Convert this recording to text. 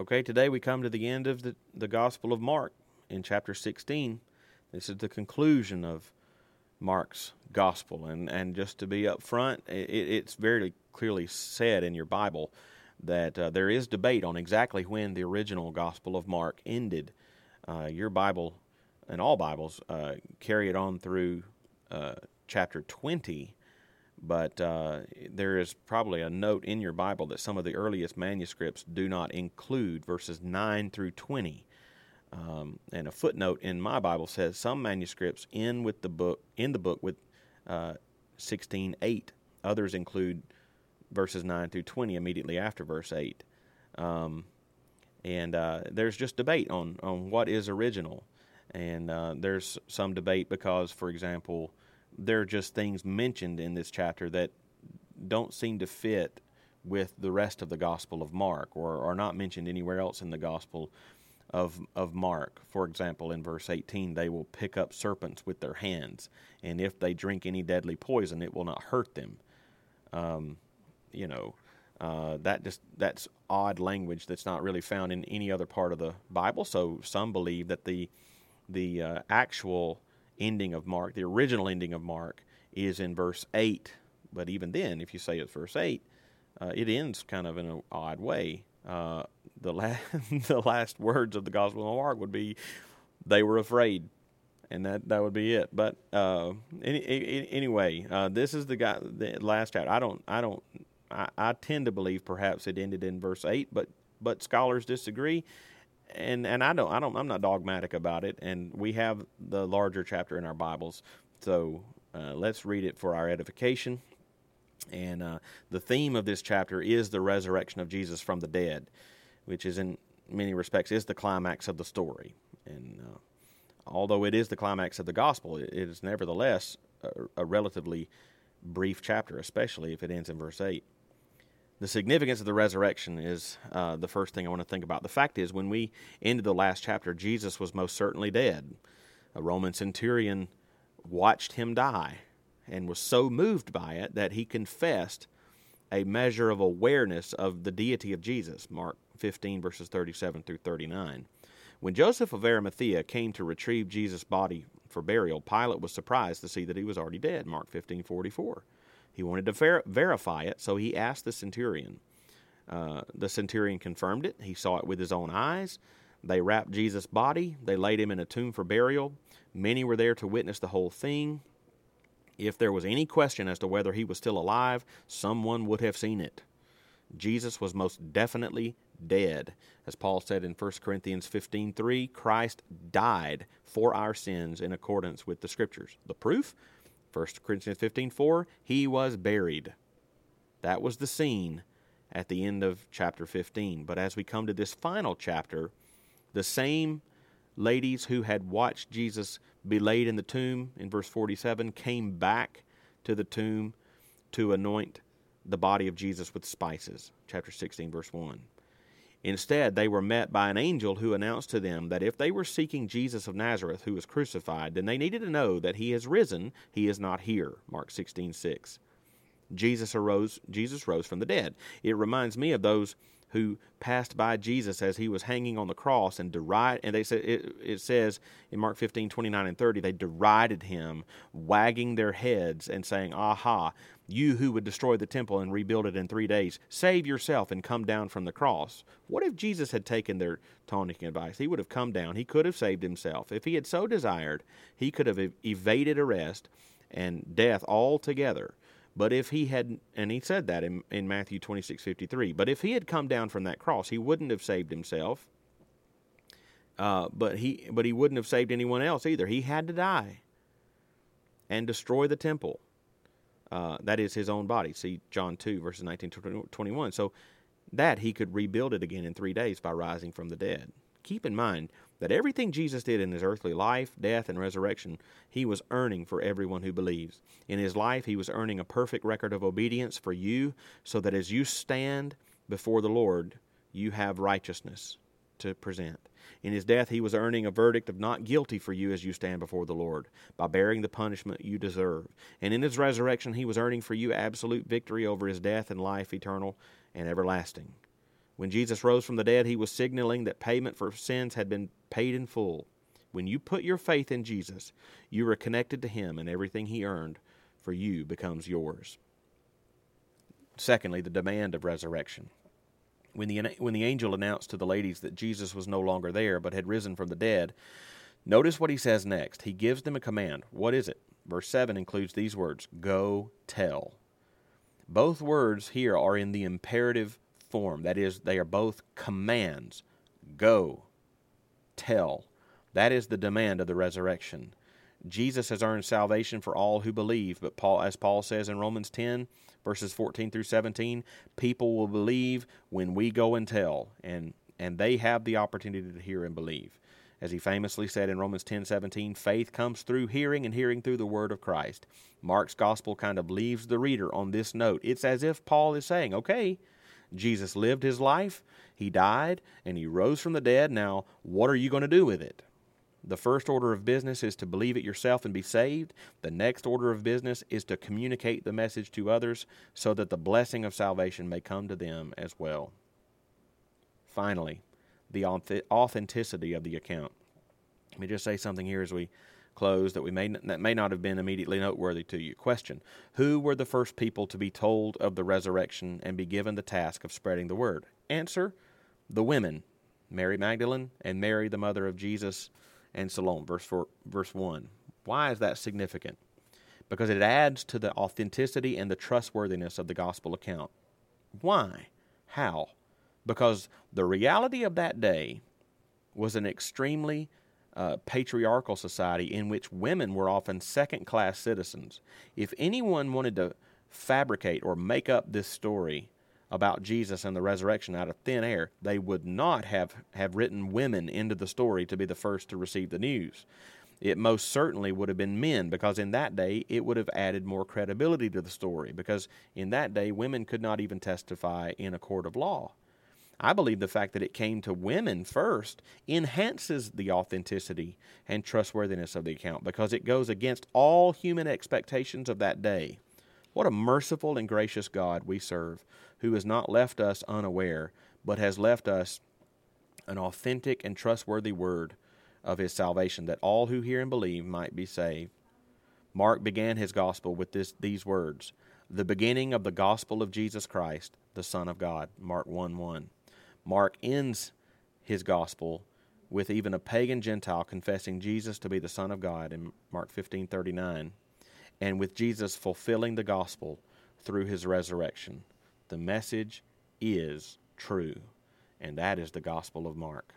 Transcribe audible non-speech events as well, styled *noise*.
Okay, today we come to the end of the, the Gospel of Mark in chapter 16. This is the conclusion of Mark's Gospel. And, and just to be up front, it, it's very clearly said in your Bible that uh, there is debate on exactly when the original Gospel of Mark ended. Uh, your Bible and all Bibles uh, carry it on through uh, chapter 20 but uh, there is probably a note in your Bible that some of the earliest manuscripts do not include verses 9 through 20. Um, and a footnote in my Bible says some manuscripts end with the book in the book with uh, 16:8. Others include verses 9 through 20 immediately after verse 8. Um, and uh, there's just debate on on what is original, and uh, there's some debate because, for example, there are just things mentioned in this chapter that don't seem to fit with the rest of the Gospel of Mark or are not mentioned anywhere else in the Gospel of, of Mark. For example, in verse 18, they will pick up serpents with their hands, and if they drink any deadly poison, it will not hurt them. Um, you know, uh, that just that's odd language that's not really found in any other part of the Bible. So some believe that the the uh, actual ending of Mark, the original ending of Mark, is in verse 8. But even then, if you say it's verse 8, uh, it ends kind of in an odd way. Uh, the, la- *laughs* the last words of the Gospel of Mark would be, they were afraid. And that, that would be it. But uh, any, any, anyway, uh, this is the guy. The last chapter. I don't. I don't. I, I tend to believe perhaps it ended in verse eight, but but scholars disagree and and I don't I don't I'm not dogmatic about it, and we have the larger chapter in our Bibles, so uh, let's read it for our edification. And uh, the theme of this chapter is the resurrection of Jesus from the dead, which is in many respects is the climax of the story. And uh, although it is the climax of the gospel, it is nevertheless a, a relatively brief chapter, especially if it ends in verse eight the significance of the resurrection is uh, the first thing I want to think about. The fact is, when we ended the last chapter, Jesus was most certainly dead. A Roman centurion watched him die and was so moved by it that he confessed a measure of awareness of the deity of Jesus. Mark 15, verses 37 through 39. When Joseph of Arimathea came to retrieve Jesus' body for burial, Pilate was surprised to see that he was already dead. Mark 15, 44. He wanted to ver- verify it, so he asked the centurion. Uh, the centurion confirmed it. He saw it with his own eyes. They wrapped Jesus' body. They laid him in a tomb for burial. Many were there to witness the whole thing. If there was any question as to whether he was still alive, someone would have seen it. Jesus was most definitely dead. As Paul said in 1 Corinthians 15:3, Christ died for our sins in accordance with the scriptures. The proof? 1 Corinthians 15:4, he was buried. That was the scene at the end of chapter 15. But as we come to this final chapter, the same ladies who had watched Jesus be laid in the tomb in verse 47 came back to the tomb to anoint the body of Jesus with spices. Chapter 16, verse 1. Instead, they were met by an angel who announced to them that if they were seeking Jesus of Nazareth who was crucified, then they needed to know that he has risen, he is not here. Mark 16:6. Jesus arose Jesus rose from the dead. It reminds me of those who passed by Jesus as he was hanging on the cross and deride and they said it, it says in Mark 15, 29 and 30, they derided him, wagging their heads and saying, Aha, you who would destroy the temple and rebuild it in three days, save yourself and come down from the cross. What if Jesus had taken their taunting advice? He would have come down. He could have saved himself. If he had so desired, he could have evaded arrest and death altogether. But if he had, and he said that in, in Matthew 26 53, but if he had come down from that cross, he wouldn't have saved himself. Uh, but he but he wouldn't have saved anyone else either. He had to die and destroy the temple uh, that is his own body. See John 2, verses 19 to 21. So that he could rebuild it again in three days by rising from the dead. Keep in mind that everything Jesus did in his earthly life, death, and resurrection, he was earning for everyone who believes. In his life, he was earning a perfect record of obedience for you, so that as you stand before the Lord, you have righteousness to present. In his death, he was earning a verdict of not guilty for you as you stand before the Lord, by bearing the punishment you deserve. And in his resurrection, he was earning for you absolute victory over his death and life eternal and everlasting. When Jesus rose from the dead, he was signaling that payment for sins had been paid in full. When you put your faith in Jesus, you are connected to him, and everything he earned for you becomes yours. Secondly, the demand of resurrection. When the, when the angel announced to the ladies that Jesus was no longer there but had risen from the dead, notice what he says next. He gives them a command. What is it? Verse 7 includes these words Go tell. Both words here are in the imperative form. That is, they are both commands. Go, tell. That is the demand of the resurrection. Jesus has earned salvation for all who believe, but Paul, as Paul says in Romans 10, verses 14 through 17, people will believe when we go and tell, and, and they have the opportunity to hear and believe. As he famously said in Romans 10:17, faith comes through hearing and hearing through the word of Christ. Mark's gospel kind of leaves the reader on this note. It's as if Paul is saying, "Okay, Jesus lived his life, he died, and he rose from the dead. Now, what are you going to do with it?" The first order of business is to believe it yourself and be saved. The next order of business is to communicate the message to others so that the blessing of salvation may come to them as well. Finally, the authenticity of the account. Let me just say something here as we close that we may that may not have been immediately noteworthy to you. Question: Who were the first people to be told of the resurrection and be given the task of spreading the word? Answer: The women, Mary Magdalene and Mary, the mother of Jesus, and Salome. Verse four, verse one. Why is that significant? Because it adds to the authenticity and the trustworthiness of the gospel account. Why? How? because the reality of that day was an extremely uh, patriarchal society in which women were often second class citizens. If anyone wanted to fabricate or make up this story about Jesus and the resurrection out of thin air, they would not have, have written women into the story to be the first to receive the news. It most certainly would have been men because in that day it would have added more credibility to the story because in that day women could not even testify in a court of law. I believe the fact that it came to women first enhances the authenticity and trustworthiness of the account because it goes against all human expectations of that day. What a merciful and gracious God we serve, who has not left us unaware, but has left us an authentic and trustworthy word of his salvation, that all who hear and believe might be saved. Mark began his gospel with this, these words The beginning of the gospel of Jesus Christ, the Son of God. Mark 1 1. Mark ends his gospel with even a pagan Gentile confessing Jesus to be the Son of God in Mark 15:39, and with Jesus fulfilling the gospel through his resurrection. The message is true, and that is the gospel of Mark.